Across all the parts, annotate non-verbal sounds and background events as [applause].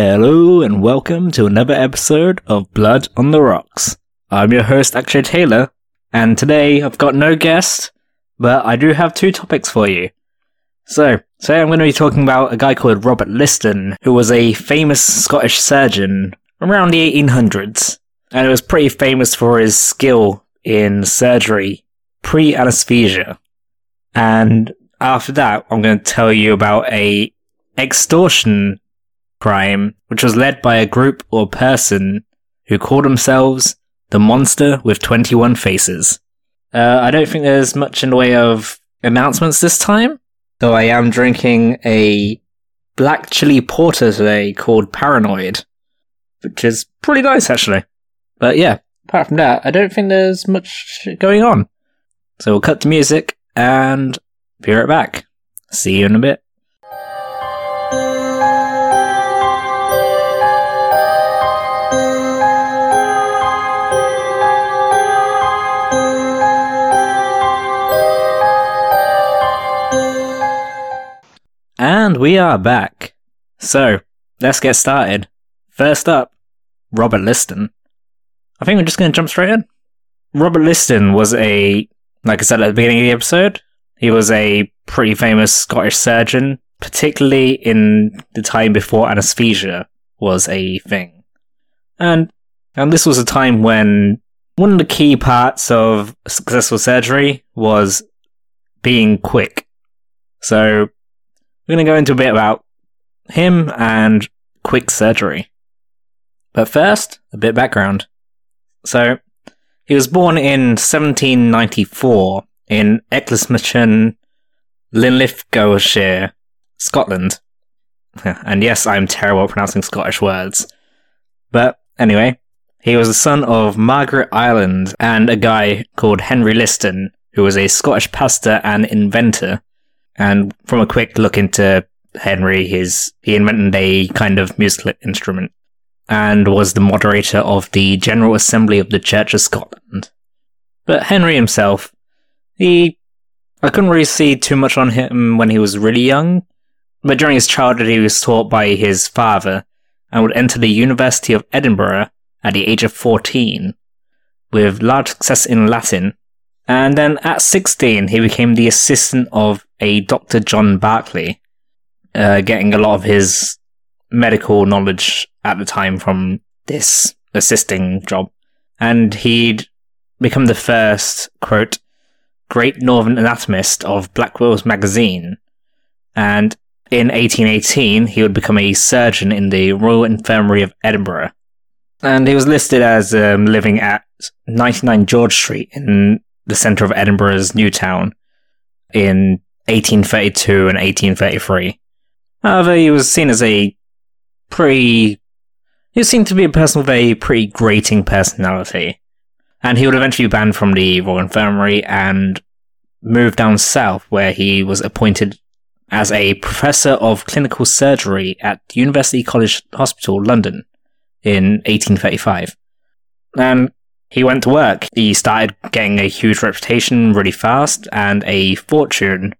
Hello and welcome to another episode of Blood on the Rocks. I'm your host Akshay Taylor, and today I've got no guest, but I do have two topics for you. So, today I'm going to be talking about a guy called Robert Liston, who was a famous Scottish surgeon around the 1800s, and he was pretty famous for his skill in surgery pre-anesthesia. And after that, I'm going to tell you about a extortion crime, which was led by a group or person who called themselves the Monster with 21 Faces. Uh, I don't think there's much in the way of announcements this time, though I am drinking a black chili porter today called Paranoid, which is pretty nice actually. But yeah, apart from that, I don't think there's much going on. So we'll cut to music and be right back. See you in a bit. And we are back. So, let's get started. First up, Robert Liston. I think we're just going to jump straight in. Robert Liston was a, like I said at the beginning of the episode, he was a pretty famous Scottish surgeon, particularly in the time before anesthesia was a thing. And, and this was a time when one of the key parts of successful surgery was being quick. So, we're going to go into a bit about him and quick surgery. But first, a bit background. So, he was born in 1794 in Ecclesmachan, Linlithgowshire, Scotland. [laughs] And yes, I'm terrible at pronouncing Scottish words. But anyway, he was the son of Margaret Ireland and a guy called Henry Liston, who was a Scottish pastor and inventor. And from a quick look into Henry, his he invented a kind of musical instrument and was the moderator of the General Assembly of the Church of Scotland. But Henry himself, he I couldn't really see too much on him when he was really young, but during his childhood he was taught by his father and would enter the University of Edinburgh at the age of 14 with large success in Latin. And then at 16 he became the assistant of a Dr. John Barclay, uh, getting a lot of his medical knowledge at the time from this assisting job. And he'd become the first, quote, great northern anatomist of Blackwood's magazine. And in 1818, he would become a surgeon in the Royal Infirmary of Edinburgh. And he was listed as um, living at 99 George Street in the centre of Edinburgh's New Town in 1832 and 1833. However, he was seen as a pretty. He seemed to be a person with a pretty grating personality. And he would eventually be banned from the Royal Infirmary and move down south, where he was appointed as a professor of clinical surgery at University College Hospital, London, in 1835. And he went to work. He started getting a huge reputation really fast and a fortune,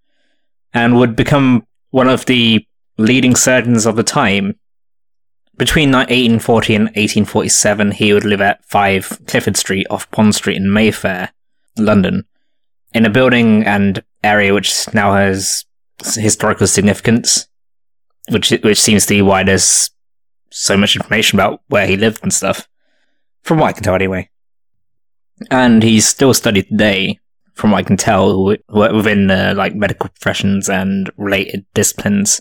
and would become one of the leading surgeons of the time. Between 1840 and 1847, he would live at 5 Clifford Street off Bond Street in Mayfair, London, in a building and area which now has historical significance, which which seems to be why there's so much information about where he lived and stuff, from what I can tell anyway. And he's still studied today, from what I can tell, within uh, like medical professions and related disciplines.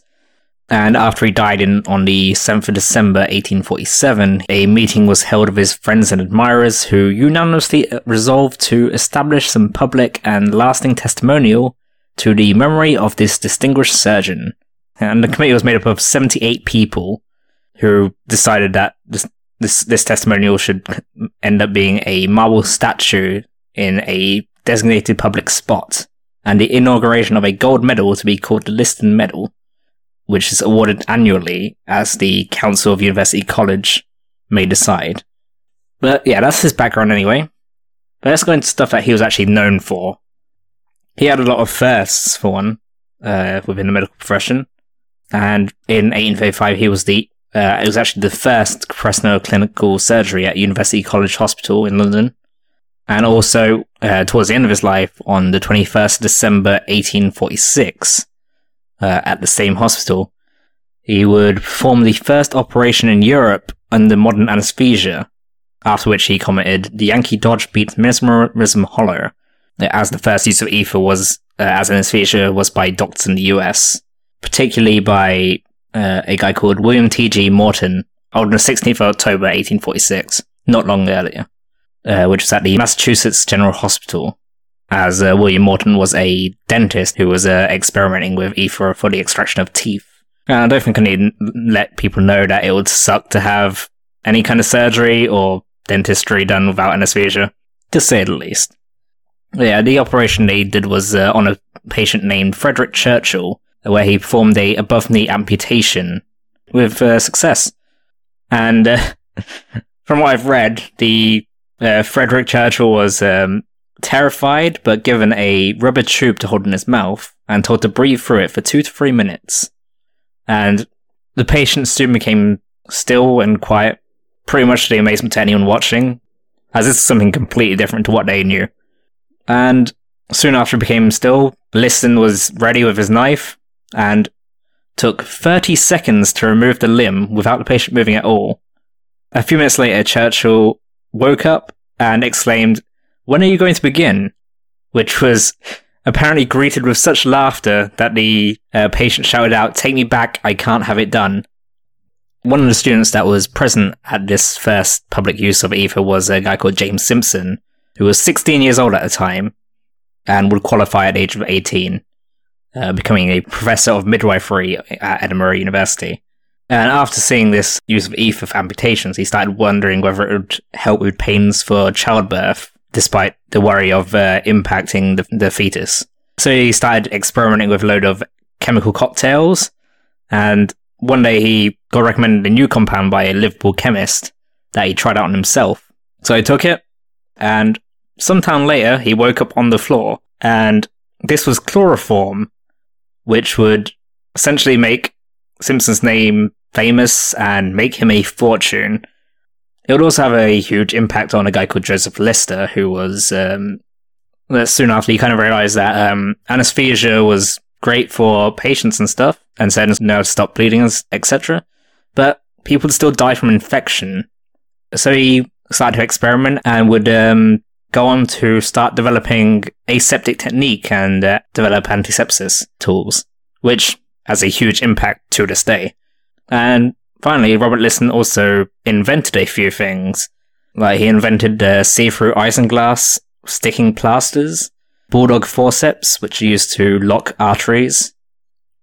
And after he died in, on the 7th of December 1847, a meeting was held of his friends and admirers who unanimously resolved to establish some public and lasting testimonial to the memory of this distinguished surgeon. And the committee was made up of 78 people who decided that this, this, this testimonial should end up being a marble statue in a designated public spot and the inauguration of a gold medal to be called the Liston Medal which is awarded annually as the Council of University College may decide. But yeah, that's his background anyway. But let's go into stuff that he was actually known for. He had a lot of firsts, for one, uh, within the medical profession. And in 1835, he was the Uh, it was actually the first Fresno clinical surgery at University College Hospital in London. And also, uh, towards the end of his life, on the 21st of December 1846, uh, at the same hospital, he would perform the first operation in Europe under modern anesthesia, after which he commented, the Yankee Dodge beats mesmerism hollow, as the first use of ether was, uh, as anesthesia was by doctors in the US, particularly by uh, a guy called William T.G. Morton on the 16th of October 1846, not long earlier, uh, which was at the Massachusetts General Hospital, as uh, William Morton was a dentist who was uh, experimenting with ether for the extraction of teeth. And I don't think I need to let people know that it would suck to have any kind of surgery or dentistry done without anesthesia, to say the least. Yeah, the operation they did was uh, on a patient named Frederick Churchill, where he performed a above knee amputation with uh, success. And uh, [laughs] from what I've read, the uh, Frederick Churchill was um, terrified, but given a rubber tube to hold in his mouth and told to breathe through it for two to three minutes. And the patient soon became still and quiet, pretty much to the amazement to anyone watching, as this is something completely different to what they knew. And soon after became still, Liston was ready with his knife and took 30 seconds to remove the limb without the patient moving at all. A few minutes later, Churchill woke up and exclaimed, When are you going to begin? Which was apparently greeted with such laughter that the uh, patient shouted out, Take me back, I can't have it done. One of the students that was present at this first public use of ether was a guy called James Simpson, who was 16 years old at the time and would qualify at the age of 18, uh, becoming a professor of midwifery at Edinburgh University. And after seeing this use of ether for amputations, he started wondering whether it would help with pains for childbirth, despite the worry of uh, impacting the, the fetus. So he started experimenting with a load of chemical cocktails, and one day he got recommended a new compound by a Liverpool chemist that he tried out on himself. So he took it, and sometime later he woke up on the floor, and this was chloroform, which would essentially make Simpson's name famous and make him a fortune. It would also have a huge impact on a guy called Joseph Lister, who was um, soon after he kind of realized that um, anesthesia was great for patients and stuff, and said no, stop bleeding, etc. But people still die from infection, so he started to experiment and would um, go on to start developing aseptic technique and uh, develop antisepsis tools, which has a huge impact to this day. And finally, Robert Liston also invented a few things. Like he invented uh, see-through isinglass sticking plasters, bulldog forceps, which are used to lock arteries,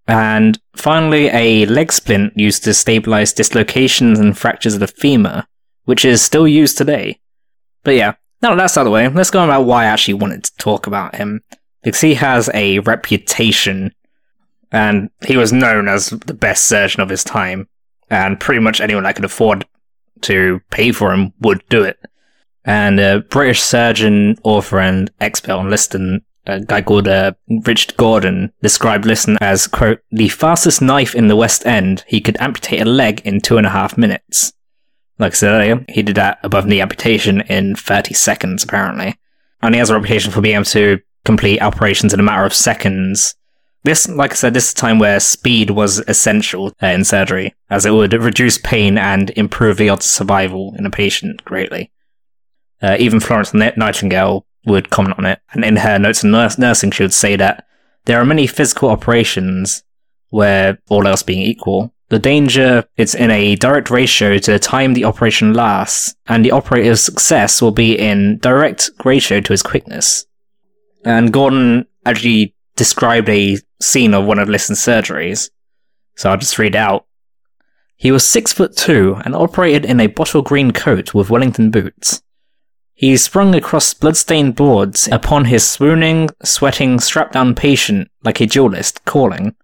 and finally a leg splint used to stabilize dislocations and fractures of the femur, which is still used today. But yeah, now that that's out of the way, let's go on about why I actually wanted to talk about him. Because he has a reputation and he was known as the best surgeon of his time, and pretty much anyone that could afford to pay for him would do it. And a British surgeon, author, and expert on Liston, a guy called uh, Richard Gordon, described Liston as, quote, the fastest knife in the West End. He could amputate a leg in two and a half minutes. Like I said earlier, he did that above knee amputation in 30 seconds, apparently. And he has a reputation for being able to complete operations in a matter of seconds this, like I said, this is a time where speed was essential uh, in surgery, as it would reduce pain and improve the odds of survival in a patient greatly. Uh, even Florence Nightingale would comment on it, and in her notes on nursing, she would say that there are many physical operations where, all else being equal, the danger is in a direct ratio to the time the operation lasts, and the operator's success will be in direct ratio to his quickness. And Gordon actually described a scene of one of Liston's surgeries, so I'll just read out. He was six foot two and operated in a bottle green coat with Wellington boots. He sprung across blood-stained boards upon his swooning, sweating, strapped-down patient like a duelist, calling,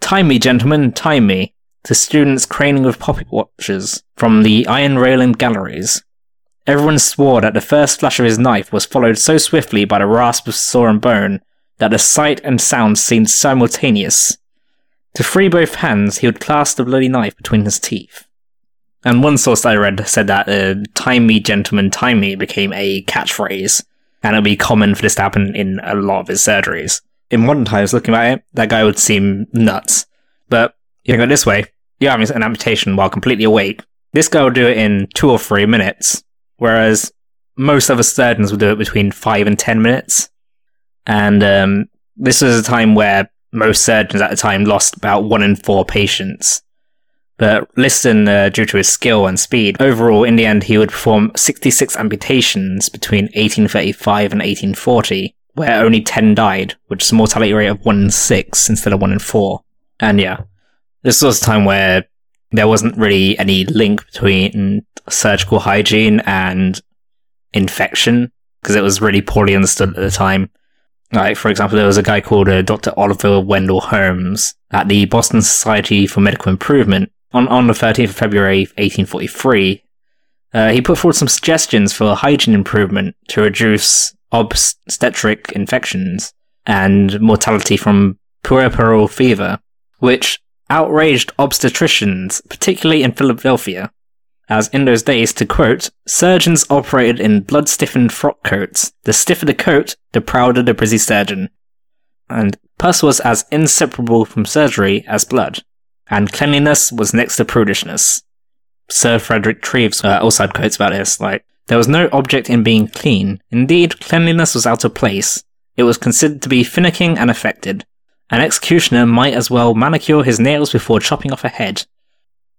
Time me, gentlemen, time me, to students craning with pocket watches from the iron railing galleries. Everyone swore that the first flash of his knife was followed so swiftly by the rasp of saw and bone that the sight and sound seemed simultaneous. To free both hands, he would clasp the bloody knife between his teeth. And one source I read said that uh, time me, gentlemen, time me became a catchphrase, and it'd be common for this to happen in a lot of his surgeries. In modern times, looking at it, that guy would seem nuts. But you can go this way, you're having an amputation while completely awake. This guy will do it in two or three minutes, whereas most other surgeons will do it between five and ten minutes. And um, this was a time where most surgeons at the time lost about one in four patients. But Liston, uh, due to his skill and speed, overall, in the end, he would perform 66 amputations between 1835 and 1840, where only 10 died, which is a mortality rate of 1 in 6 instead of 1 in 4. And yeah, this was a time where there wasn't really any link between surgical hygiene and infection, because it was really poorly understood at the time. Like, for example, there was a guy called uh, Dr. Oliver Wendell Holmes at the Boston Society for Medical Improvement on, on the 13th of February 1843. Uh, he put forward some suggestions for hygiene improvement to reduce obstetric infections and mortality from puerperal fever, which outraged obstetricians, particularly in Philadelphia, as in those days, to quote, surgeons operated in blood stiffened frock coats. The stiffer the coat, the prouder the busy surgeon. And pus was as inseparable from surgery as blood, and cleanliness was next to prudishness. Sir Frederick Treves uh, also had quotes about this, like, there was no object in being clean. Indeed, cleanliness was out of place. It was considered to be finicking and affected. An executioner might as well manicure his nails before chopping off a head.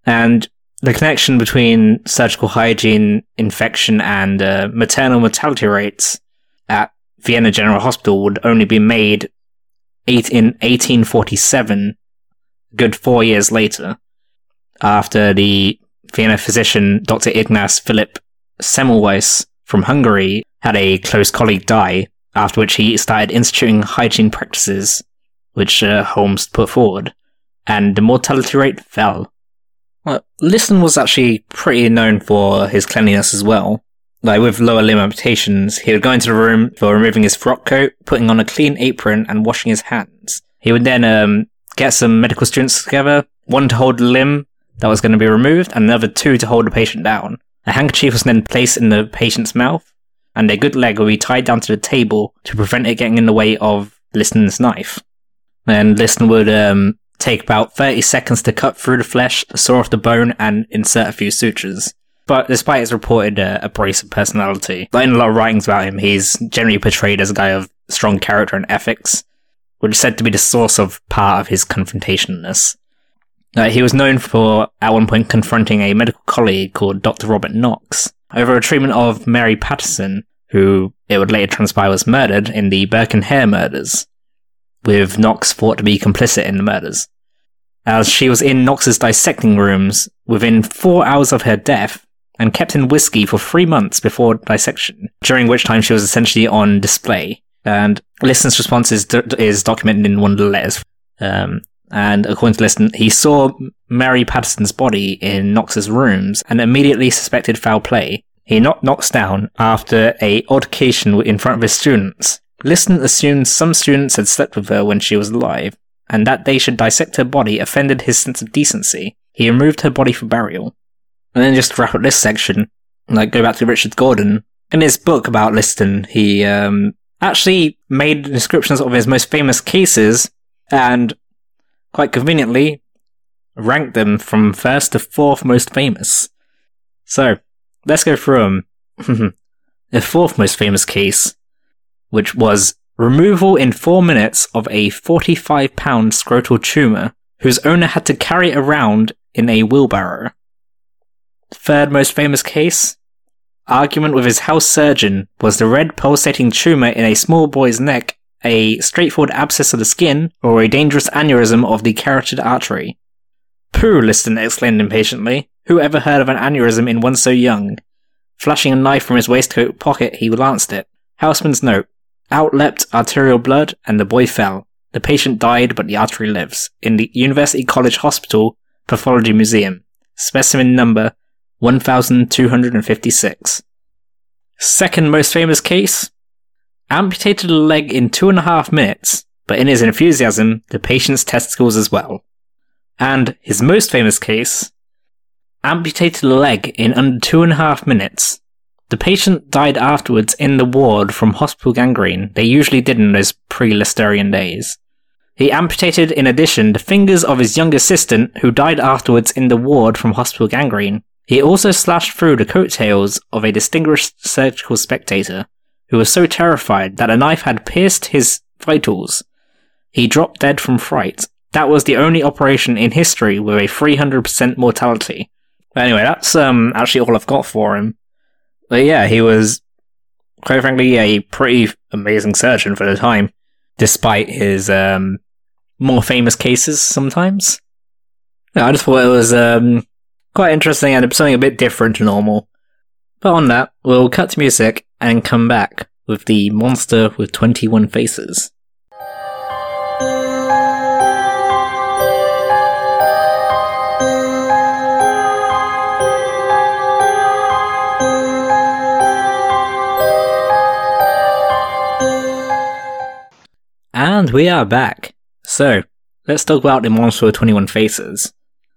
And the connection between surgical hygiene, infection, and uh, maternal mortality rates at Vienna General Hospital would only be made eight in 1847, good four years later, after the Vienna physician Dr. Ignaz Philipp Semmelweis from Hungary had a close colleague die, after which he started instituting hygiene practices which uh, Holmes put forward, and the mortality rate fell. Well, Liston was actually pretty known for his cleanliness as well. Like with lower limb amputations, he would go into the room for removing his frock coat, putting on a clean apron, and washing his hands. He would then um, get some medical students together, one to hold the limb that was going to be removed, and another two to hold the patient down. A handkerchief was then placed in the patient's mouth, and a good leg would be tied down to the table to prevent it getting in the way of Liston's knife. Then Liston would um, take about 30 seconds to cut through the flesh, saw off the bone, and insert a few sutures. But despite his reported uh, abrasive personality, like in a lot of writings about him, he's generally portrayed as a guy of strong character and ethics, which is said to be the source of part of his confrontationness. Uh, he was known for, at one point, confronting a medical colleague called Dr. Robert Knox over a treatment of Mary Patterson, who it would later transpire was murdered in the Burke and Hare murders with Knox thought to be complicit in the murders. As she was in Knox's dissecting rooms within four hours of her death and kept in whiskey for three months before dissection, during which time she was essentially on display. And Liston's response is, is documented in one of the letters. Um, and according to Liston, he saw Mary Patterson's body in Knox's rooms and immediately suspected foul play. He knocked Knox down after a altercation in front of his students Liston assumed some students had slept with her when she was alive, and that they should dissect her body offended his sense of decency. He removed her body for burial. And then just to wrap up this section, like go back to Richard Gordon. In his book about Liston, he um, actually made descriptions of his most famous cases and quite conveniently ranked them from first to fourth most famous. So, let's go through them. [laughs] the fourth most famous case which was removal in four minutes of a 45 pound scrotal tumour, whose owner had to carry around in a wheelbarrow. Third most famous case argument with his house surgeon was the red pulsating tumour in a small boy's neck a straightforward abscess of the skin or a dangerous aneurysm of the carotid artery. Pooh, Liston exclaimed impatiently. Who ever heard of an aneurysm in one so young? Flashing a knife from his waistcoat pocket, he lanced it. Houseman's note. Out leapt arterial blood, and the boy fell. The patient died, but the artery lives. In the University College Hospital Pathology Museum. Specimen number 1256. Second most famous case? Amputated a leg in two and a half minutes, but in his enthusiasm, the patient's testicles as well. And his most famous case? amputated a leg in under two and a half minutes. The patient died afterwards in the ward from hospital gangrene. They usually did in those pre-Listerian days. He amputated, in addition, the fingers of his young assistant, who died afterwards in the ward from hospital gangrene. He also slashed through the coattails of a distinguished surgical spectator, who was so terrified that a knife had pierced his vitals. He dropped dead from fright. That was the only operation in history with a 300% mortality. But anyway, that's um actually all I've got for him. But yeah, he was, quite frankly, a pretty amazing surgeon for the time, despite his um more famous cases sometimes. Yeah, I just thought it was um quite interesting and something a bit different to normal. But on that, we'll cut to music and come back with the monster with 21 faces. We are back. So, let's talk about the monster with 21 faces.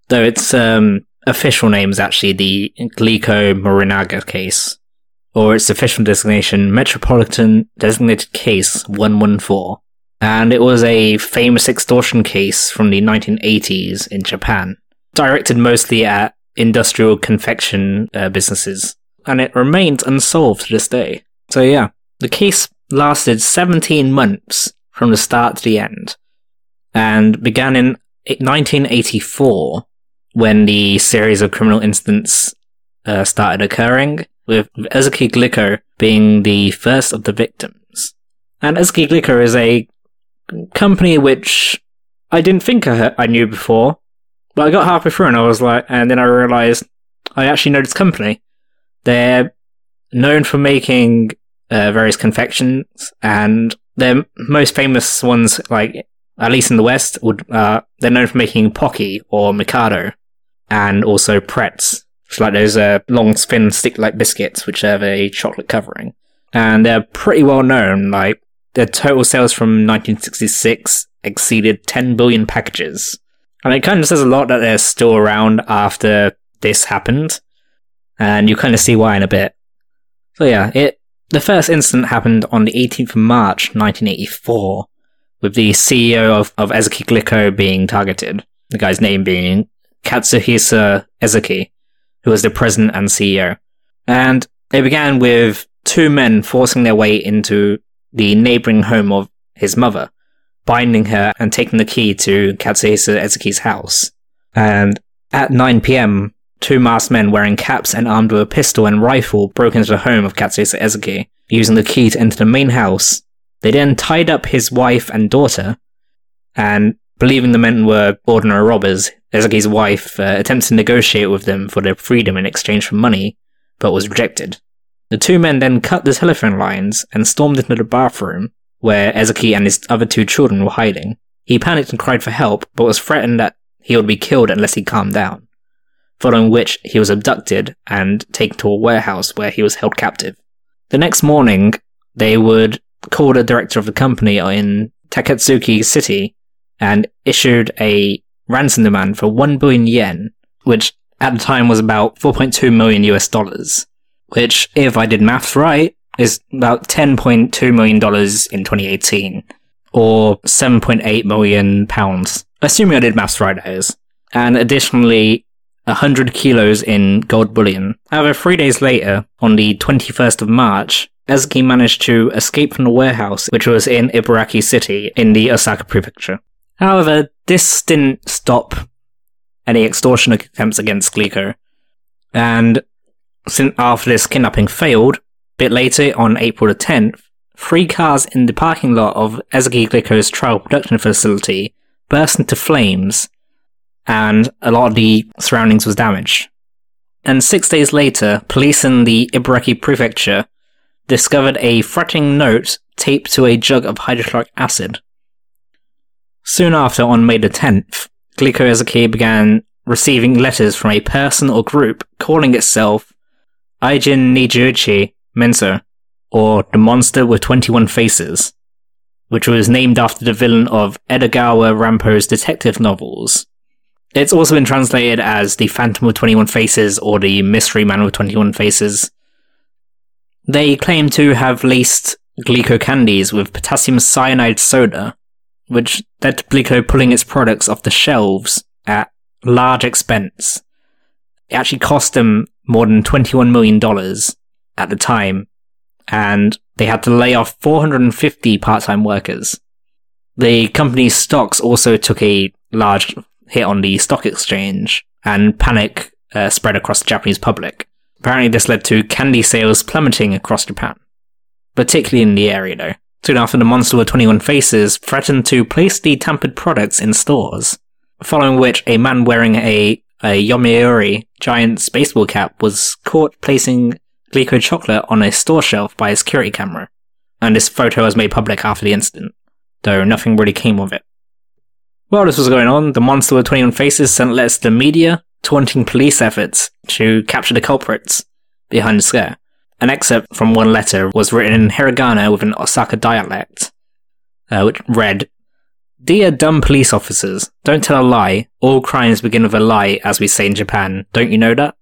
Though its um, official name is actually the Glico Morinaga case, or its official designation Metropolitan Designated Case 114. And it was a famous extortion case from the 1980s in Japan, directed mostly at industrial confection uh, businesses, and it remains unsolved to this day. So yeah, the case lasted 17 months from the start to the end, and began in 1984 when the series of criminal incidents uh, started occurring, with Ezuki Glico being the first of the victims. And Ezuki Glico is a company which I didn't think I, I knew before, but I got halfway through and I was like, and then I realized I actually know this company. They're known for making uh, various confections, and their most famous ones, like at least in the West, would uh, they're known for making Pocky or Mikado, and also Pretz, which like those uh, long, thin, stick-like biscuits which have a chocolate covering, and they're pretty well known. Like their total sales from 1966 exceeded 10 billion packages, and it kind of says a lot that they're still around after this happened, and you kind of see why in a bit. So yeah, it the first incident happened on the 18th of March 1984, with the CEO of, of Ezuki Glico being targeted, the guy's name being Katsuhisa Ezuki, who was the president and CEO. And it began with two men forcing their way into the neighboring home of his mother, binding her and taking the key to Katsuhisa Ezuki's house. And at 9 pm, two masked men wearing caps and armed with a pistol and rifle broke into the home of Katsuhisa Ezuki, using the key to enter the main house. They then tied up his wife and daughter, and believing the men were ordinary robbers, Ezuki's wife uh, attempted to negotiate with them for their freedom in exchange for money, but was rejected. The two men then cut the telephone lines and stormed into the bathroom, where Ezuki and his other two children were hiding. He panicked and cried for help, but was threatened that he would be killed unless he calmed down. Following which, he was abducted and taken to a warehouse where he was held captive. The next morning, they would call the director of the company in Takatsuki City and issued a ransom demand for 1 billion yen, which at the time was about 4.2 million US dollars, which, if I did maths right, is about 10.2 million dollars in 2018, or 7.8 million pounds. Assuming I did maths right, that is. And additionally, 100 kilos in gold bullion. However, three days later, on the 21st of March, Ezuki managed to escape from the warehouse, which was in Ibaraki City in the Osaka prefecture. However, this didn't stop any extortion attempts against Glico. And since after this kidnapping failed, a bit later on April the 10th, three cars in the parking lot of Ezuki Glico's trial production facility burst into flames, and a lot of the surroundings was damaged. And six days later, police in the Ibaraki prefecture discovered a threatening note taped to a jug of hydrochloric acid. Soon after, on May the 10th, Glico Ezuki began receiving letters from a person or group calling itself Aijin Nijiuchi Menso, or the Monster with 21 Faces, which was named after the villain of Edogawa Rampo's detective novels. It's also been translated as the Phantom of 21 Faces or the Mystery Man with 21 Faces. They claim to have laced Glico candies with potassium cyanide soda, which led to Glico pulling its products off the shelves at large expense. It actually cost them more than $21 million at the time, and they had to lay off 450 part-time workers. The company's stocks also took a large hit on the stock exchange, and panic uh, spread across the Japanese public. Apparently, this led to candy sales plummeting across Japan, particularly in the area, though. Soon after, the monster with 21 faces threatened to place the tampered products in stores, following which a man wearing a, a Yomiuri giant's baseball cap was caught placing Glico chocolate on a store shelf by a security camera, and this photo was made public after the incident, though nothing really came of it. While this was going on, the monster with 21 faces sent letters to the media taunting police efforts to capture the culprits behind the scare. An excerpt from one letter was written in hiragana with an Osaka dialect, uh, which read, Dear dumb police officers, don't tell a lie. All crimes begin with a lie, as we say in Japan. Don't you know that?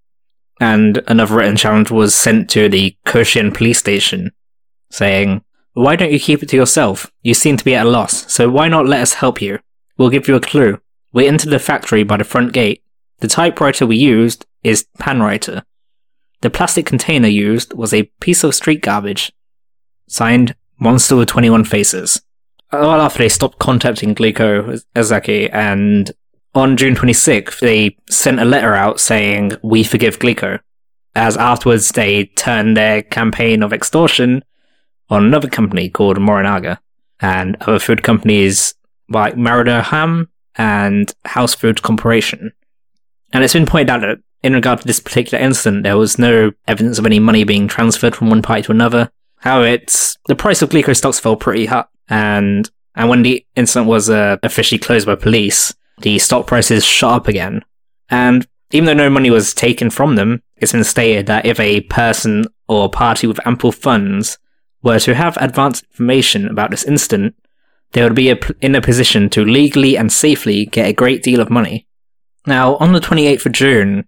and another written challenge was sent to the Koshin police station, saying, Why don't you keep it to yourself? You seem to be at a loss, so why not let us help you? We'll give you a clue. We entered the factory by the front gate. The typewriter we used is Panwriter. The plastic container used was a piece of street garbage. Signed, Monster with 21 Faces. Well, after they stopped contacting Glico Ezaki and on June 26th, they sent a letter out saying, We forgive Glico. As afterwards, they turned their campaign of extortion on another company called Morinaga and other food companies like Marudai Ham and House Food Corporation. And it's been pointed out that in regard to this particular incident, there was no evidence of any money being transferred from one party to another. However, it's the price of Glico stocks fell pretty hard, and and when the incident was uh, officially closed by police, the stock prices shot up again. And even though no money was taken from them, it's been stated that if a person or party with ample funds were to have advanced information about this incident, they would be in a position to legally and safely get a great deal of money. Now, on the 28th of June,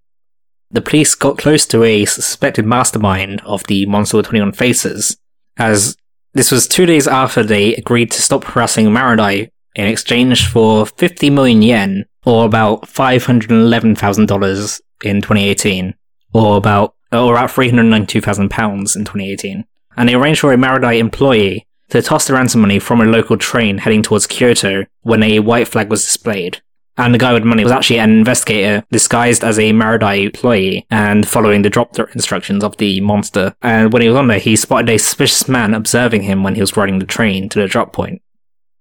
the police got close to a suspected mastermind of the Monster with 21 Faces, as this was two days after they agreed to stop harassing Marudai in exchange for 50 million yen, or about $511,000 in 2018, or about or about 392,000 pounds in 2018. And they arranged for a Marudai employee to toss the ransom money from a local train heading towards Kyoto when a white flag was displayed. And the guy with money was actually an investigator disguised as a Marudai employee and following the drop instructions of the monster. And when he was on there, he spotted a suspicious man observing him when he was riding the train to the drop point.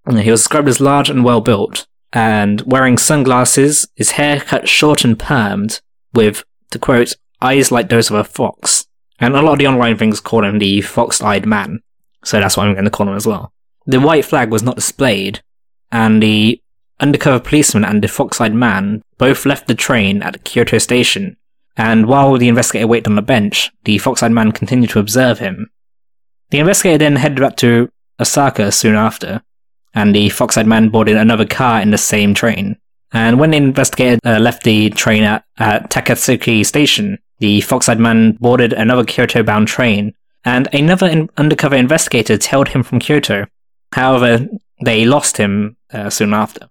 He was described as large and well built, and wearing sunglasses, his hair cut short and permed, with, to quote, eyes like those of a fox. And a lot of the online things call him the fox eyed man, so that's what I'm going to call him as well. The white flag was not displayed, and the undercover policeman and the fox eyed man both left the train at Kyoto station, and while the investigator waited on the bench, the fox eyed man continued to observe him. The investigator then headed back to Osaka soon after, and the fox-eyed man boarded another car in the same train. And when the investigator uh, left the train at, at Takatsuki Station, the fox-eyed man boarded another Kyoto-bound train, and another in- undercover investigator tailed him from Kyoto. However, they lost him uh, soon after.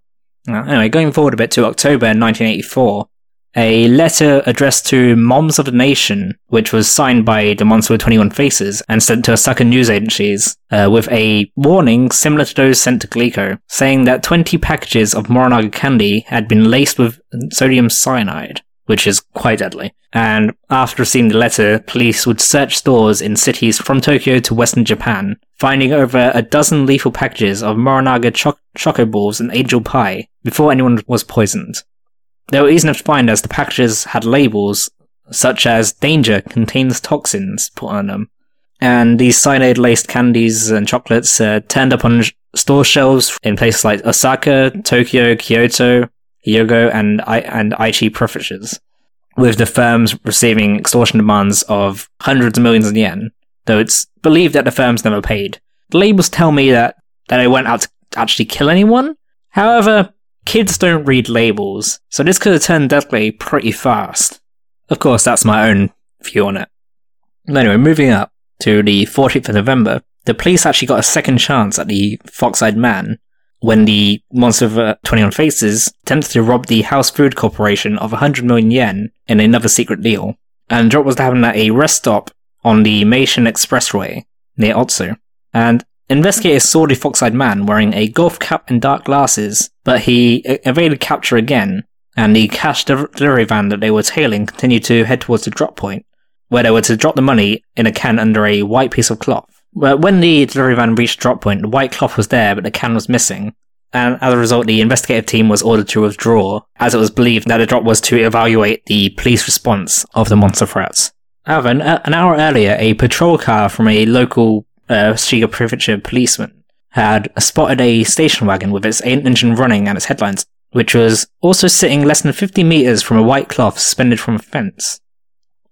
Uh, anyway, going forward a bit to October 1984, a letter addressed to Moms of the Nation, which was signed by the Monster with 21 Faces and sent to Osaka news agencies, uh, with a warning similar to those sent to Glico, saying that 20 packages of Morinaga candy had been laced with sodium cyanide, which is quite deadly. And after receiving the letter, police would search stores in cities from Tokyo to western Japan, finding over a dozen lethal packages of Morinaga cho- choco balls and angel pie before anyone was poisoned. They were easy enough to find as the packages had labels such as danger contains toxins put on them. And these cyanide laced candies and chocolates uh, turned up on store shelves in places like Osaka, Tokyo, Kyoto, Hyogo, and, I- and Aichi prefectures, with the firms receiving extortion demands of hundreds of millions of yen, though it's believed that the firms never paid. The labels tell me that, that they went out to actually kill anyone. However, kids don't read labels, so this could have turned deadly pretty fast. Of course, that's my own view on it. Anyway, moving up to the 14th of November, the police actually got a second chance at the Fox-Eyed Man when the Monster of 21 Faces attempted to rob the House Food Corporation of 100 million yen in another secret deal. And the drop was to happen at a rest stop on the Meishin Expressway near Otsu. And investigators saw the fox-eyed man wearing a golf cap and dark glasses, but he evaded capture again, and the cash delivery van that they were tailing continued to head towards the drop point, where they were to drop the money in a can under a white piece of cloth. But when the delivery van reached drop point, the white cloth was there, but the can was missing. And as a result, the investigative team was ordered to withdraw, as it was believed that the drop was to evaluate the police response of the monster threats. However, an, an hour earlier, a patrol car from a local uh, Shiga Prefecture policeman had spotted a station wagon with its engine running and its headlights, which was also sitting less than 50 meters from a white cloth suspended from a fence.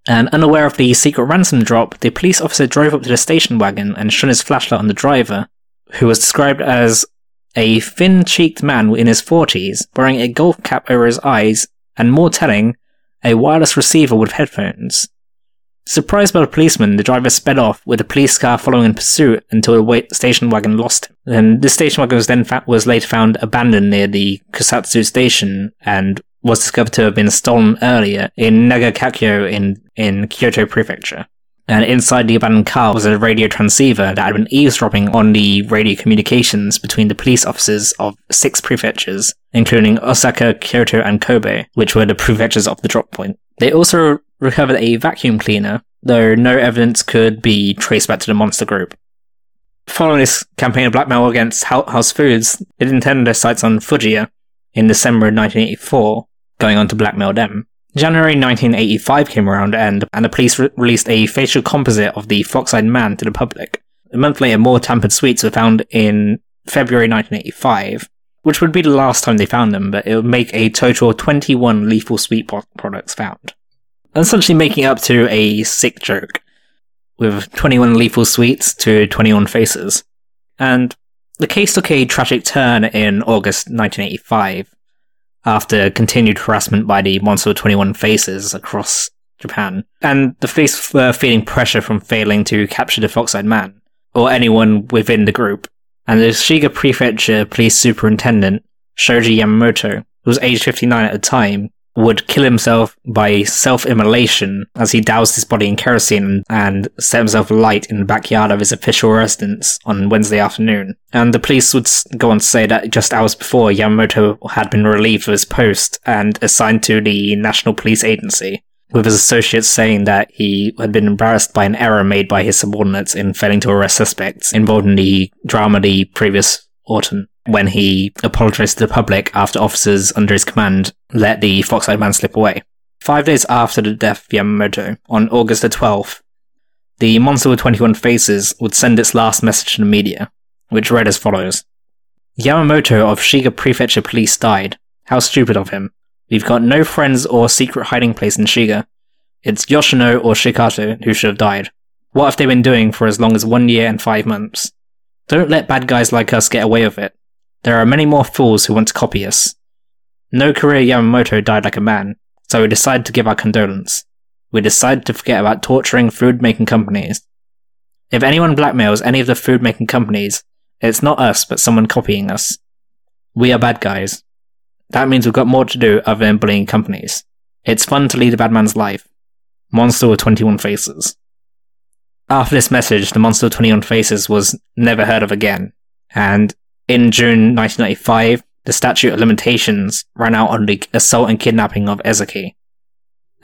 And unaware of the secret ransom drop, the police officer drove up to the station wagon and shone his flashlight on the driver, who was described as a thin cheeked man in his 40s, wearing a golf cap over his eyes, and more telling, a wireless receiver with headphones. Surprised by the policeman, the driver sped off, with the police car following in pursuit until the station wagon lost him. And this station wagon was then fa- was later found abandoned near the Kusatsu station and was discovered to have been stolen earlier in Nagaokakyo in, in Kyoto Prefecture. And inside the abandoned car was a radio transceiver that had been eavesdropping on the radio communications between the police officers of six prefectures, including Osaka, Kyoto, and Kobe, which were the prefectures of the drop point. They also recovered a vacuum cleaner, though no evidence could be traced back to the monster group. Following this campaign of blackmail against House Foods, it intended their sights on Fujiya in December 1984, going on to blackmail them. January 1985 came around and, and the police re- released a facial composite of the fox-eyed man to the public. A month later, more tampered sweets were found in February 1985, which would be the last time they found them, but it would make a total of 21 lethal sweet products found essentially making up to a sick joke with 21 lethal sweets to 21 faces. And the case took a tragic turn in August 1985 after continued harassment by the Monster 21 faces across Japan. And the police were uh, feeling pressure from failing to capture the Fox-Eyed Man, or anyone within the group. And the Shiga Prefecture Police Superintendent, Shoji Yamamoto, who was age 59 at the time, would kill himself by self-immolation as he doused his body in kerosene and set himself alight in the backyard of his official residence on Wednesday afternoon. And the police would go on to say that just hours before, Yamamoto had been relieved of his post and assigned to the National Police Agency, with his associates saying that he had been embarrassed by an error made by his subordinates in failing to arrest suspects involved in the drama the previous autumn when he apologized to the public after officers under his command let the fox-eyed man slip away. Five days after the death of Yamamoto, on August the 12th, the Monster with 21 Faces would send its last message to the media, which read as follows. Yamamoto of Shiga Prefecture Police died. How stupid of him. We've got no friends or secret hiding place in Shiga. It's Yoshino or Shikato who should have died. What have they been doing for as long as one year and five months? Don't let bad guys like us get away with it. There are many more fools who want to copy us. No career Yamamoto died like a man, so we decided to give our condolence. We decided to forget about torturing food making companies. If anyone blackmails any of the food making companies, it's not us, but someone copying us. We are bad guys. That means we've got more to do other than bullying companies. It's fun to lead a bad man's life. Monster with 21 faces. After this message, the Monster with 21 faces was never heard of again, and in June 1995, the statute of limitations ran out on the assault and kidnapping of Ezaki.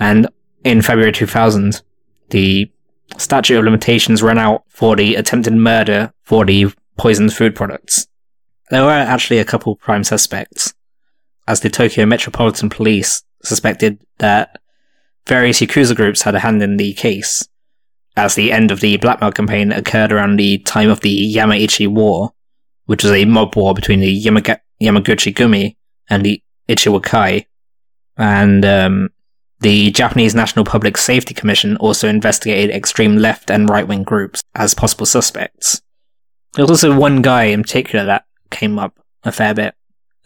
And in February 2000, the statute of limitations ran out for the attempted murder for the poisoned food products. There were actually a couple prime suspects, as the Tokyo Metropolitan Police suspected that various Yakuza groups had a hand in the case, as the end of the blackmail campaign occurred around the time of the Yamaichi War, which was a mob war between the Yamaga- Yamaguchi Gumi and the Ichiwakai. And um, the Japanese National Public Safety Commission also investigated extreme left and right wing groups as possible suspects. There was also one guy in particular that came up a fair bit.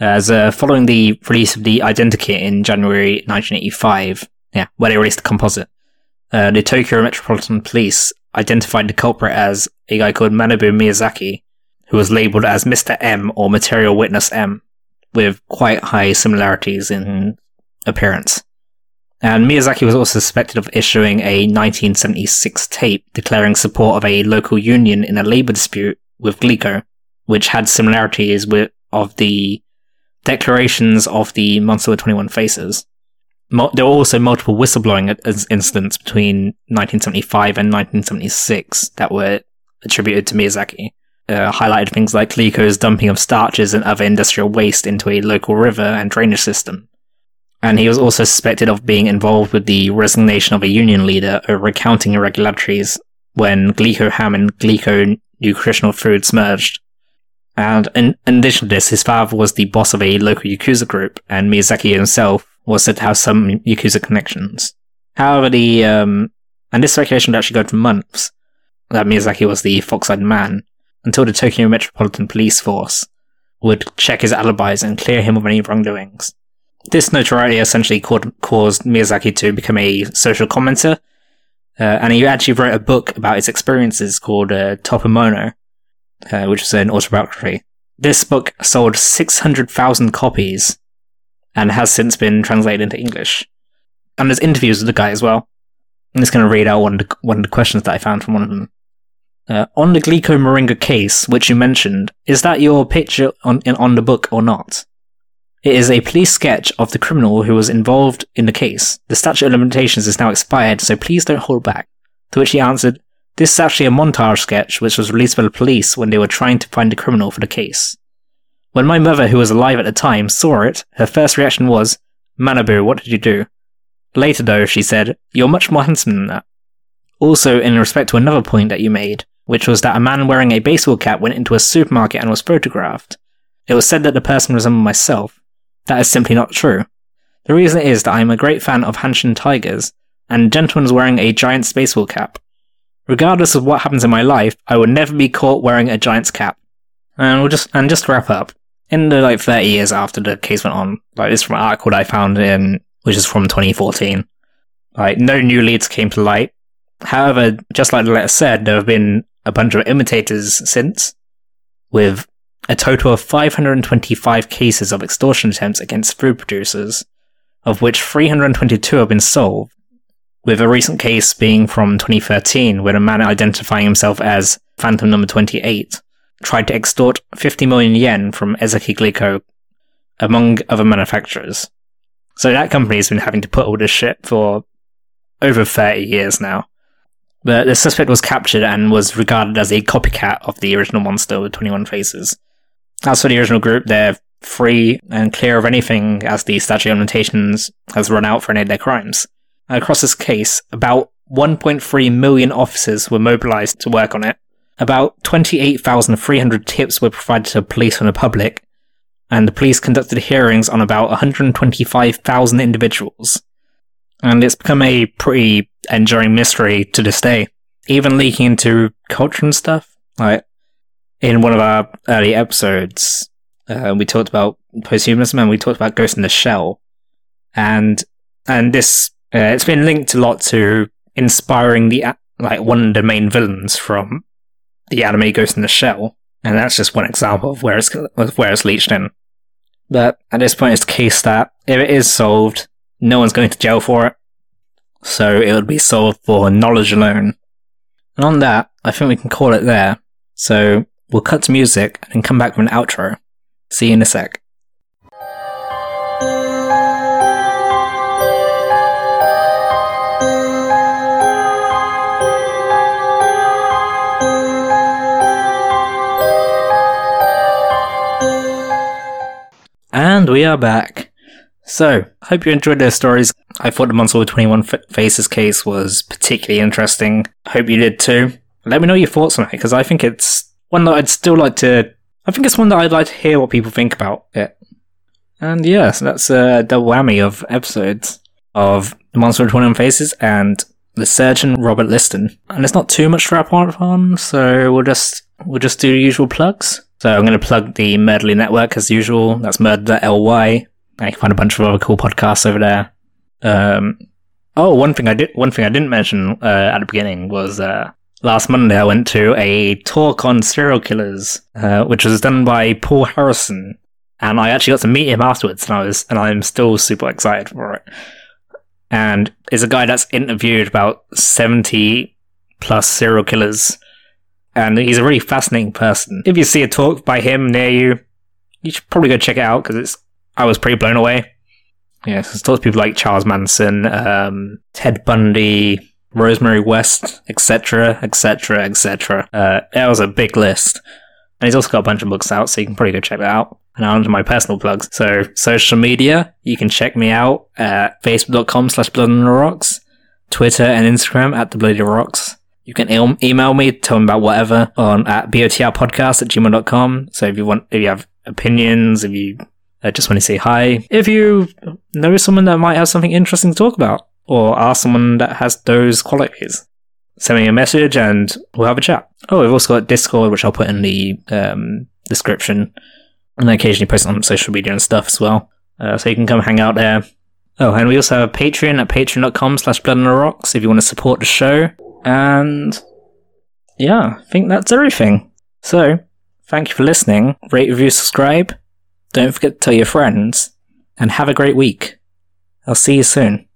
As uh, following the release of the Identikit in January 1985, yeah, where they released the composite, uh, the Tokyo Metropolitan Police identified the culprit as a guy called Manabu Miyazaki, who was labeled as Mr. M or Material Witness M, with quite high similarities in appearance. And Miyazaki was also suspected of issuing a 1976 tape declaring support of a local union in a labor dispute with Glico, which had similarities with of the declarations of the Monster with 21 Faces. There were also multiple whistleblowing incidents between 1975 and 1976 that were attributed to Miyazaki. Uh, highlighted things like Glico's dumping of starches and other industrial waste into a local river and drainage system. And he was also suspected of being involved with the resignation of a union leader over accounting irregularities when Glico Ham and Glico Nutritional Foods merged. And in, in addition to this, his father was the boss of a local Yakuza group, and Miyazaki himself was said to have some Yakuza connections. However, the, um, and this speculation would actually go for months, that Miyazaki was the fox-eyed man, until the Tokyo Metropolitan Police Force would check his alibis and clear him of any wrongdoings. This notoriety essentially caused Miyazaki to become a social commenter, uh, and he actually wrote a book about his experiences called uh, Toppamono, uh, which was an autobiography. This book sold 600,000 copies and has since been translated into English. And there's interviews with the guy as well. I'm just going to read out one of, the, one of the questions that I found from one of them. Uh, on the Glico Morinaga case, which you mentioned, is that your picture on, in, on the book or not? It is a police sketch of the criminal who was involved in the case. The statute of limitations is now expired, so please don't hold back. To which he answered, This is actually a montage sketch which was released by the police when they were trying to find the criminal for the case. When my mother, who was alive at the time, saw it, her first reaction was, Manabu, what did you do? Later, though, she said, You're much more handsome than that. Also, in respect to another point that you made, which was that a man wearing a baseball cap went into a supermarket and was photographed. It was said that the person resembled myself, that is simply not true. The reason is that I am a great fan of Hanshin Tigers, and gentlemen's wearing a giant's baseball cap. Regardless of what happens in my life, I will never be caught wearing a giant's cap. And we'll just and just wrap up. In the like 30 years after the case went on, like this from an article that I found in which is from 2014, like no new leads came to light. However, just like the letter said, there have been a bunch of imitators since, with a total of 525 cases of extortion attempts against food producers, of which 322 have been solved, with a recent case being from 2013 where a man identifying himself as Phantom Number 28 tried to extort 50 million yen from Ezaki Glico, among other manufacturers. So that company has been having to put all this shit for over 30 years now. But the suspect was captured and was regarded as a copycat of the original monster with 21 faces. As for the original group, they're free and clear of anything as the statute of limitations has run out for any of their crimes. Across this case, about 1.3 million officers were mobilized to work on it. About 28,300 tips were provided to police from the public, and the police conducted hearings on about 125,000 individuals. And it's become a pretty enduring mystery to this day, even leaking into culture and stuff. Like, in one of our early episodes, uh, we talked about posthumanism and we talked about Ghost in the Shell, and and this uh, it's been linked a lot to inspiring the like one of the main villains from the anime Ghost in the Shell, and that's just one example of where it's where it's leached in. But at this point, it's the case that if it is solved, no one's going to jail for it, so it would be solved for knowledge alone. And on that, I think we can call it there. So We'll cut to music and come back with an outro. See you in a sec. And we are back. So, hope you enjoyed those stories. I thought the Monster with 21 Faces case was particularly interesting. Hope you did too. Let me know your thoughts on it, because I think it's one that I'd still like to. I think it's one that I'd like to hear what people think about it. And yes, yeah, so that's uh, a double whammy of episodes of The Monster with 21 Faces and The Surgeon Robert Liston. And it's not too much to wrap on, so we'll just we'll just do the usual plugs. So I'm going to plug the Murderly Network as usual. That's murder.ly. I can find a bunch of other cool podcasts over there. Um, oh, one thing I did, one thing I didn't mention uh, at the beginning was uh, last Monday I went to a talk on serial killers, uh, which was done by Paul Harrison, and I actually got to meet him afterwards, and I was, and I'm still super excited for it. And it's a guy that's interviewed about seventy plus serial killers, and he's a really fascinating person. If you see a talk by him near you, you should probably go check it out because it's. I was pretty blown away. Yeah, so talks to people like Charles Manson, um, Ted Bundy, Rosemary West, etc., etc., etc. That was a big list. And he's also got a bunch of books out, so you can probably go check that out. And on to my personal plugs. So, social media, you can check me out at facebook.com slash blood on the rocks, Twitter and Instagram at the bloody rocks. You can email me, tell me about whatever on at botrpodcast at gmail.com. So if you want, if you have opinions, if you uh, just want to say hi, if you know someone that might have something interesting to talk about, or ask someone that has those qualities, send me a message and we'll have a chat. Oh, we've also got Discord, which I'll put in the um, description, and I occasionally post on social media and stuff as well. Uh, so you can come hang out there. Oh, and we also have a Patreon at patreon.com slash blood on the rocks if you want to support the show. And yeah, I think that's everything. So, thank you for listening. Rate, review, subscribe. Don't forget to tell your friends. And have a great week. I'll see you soon.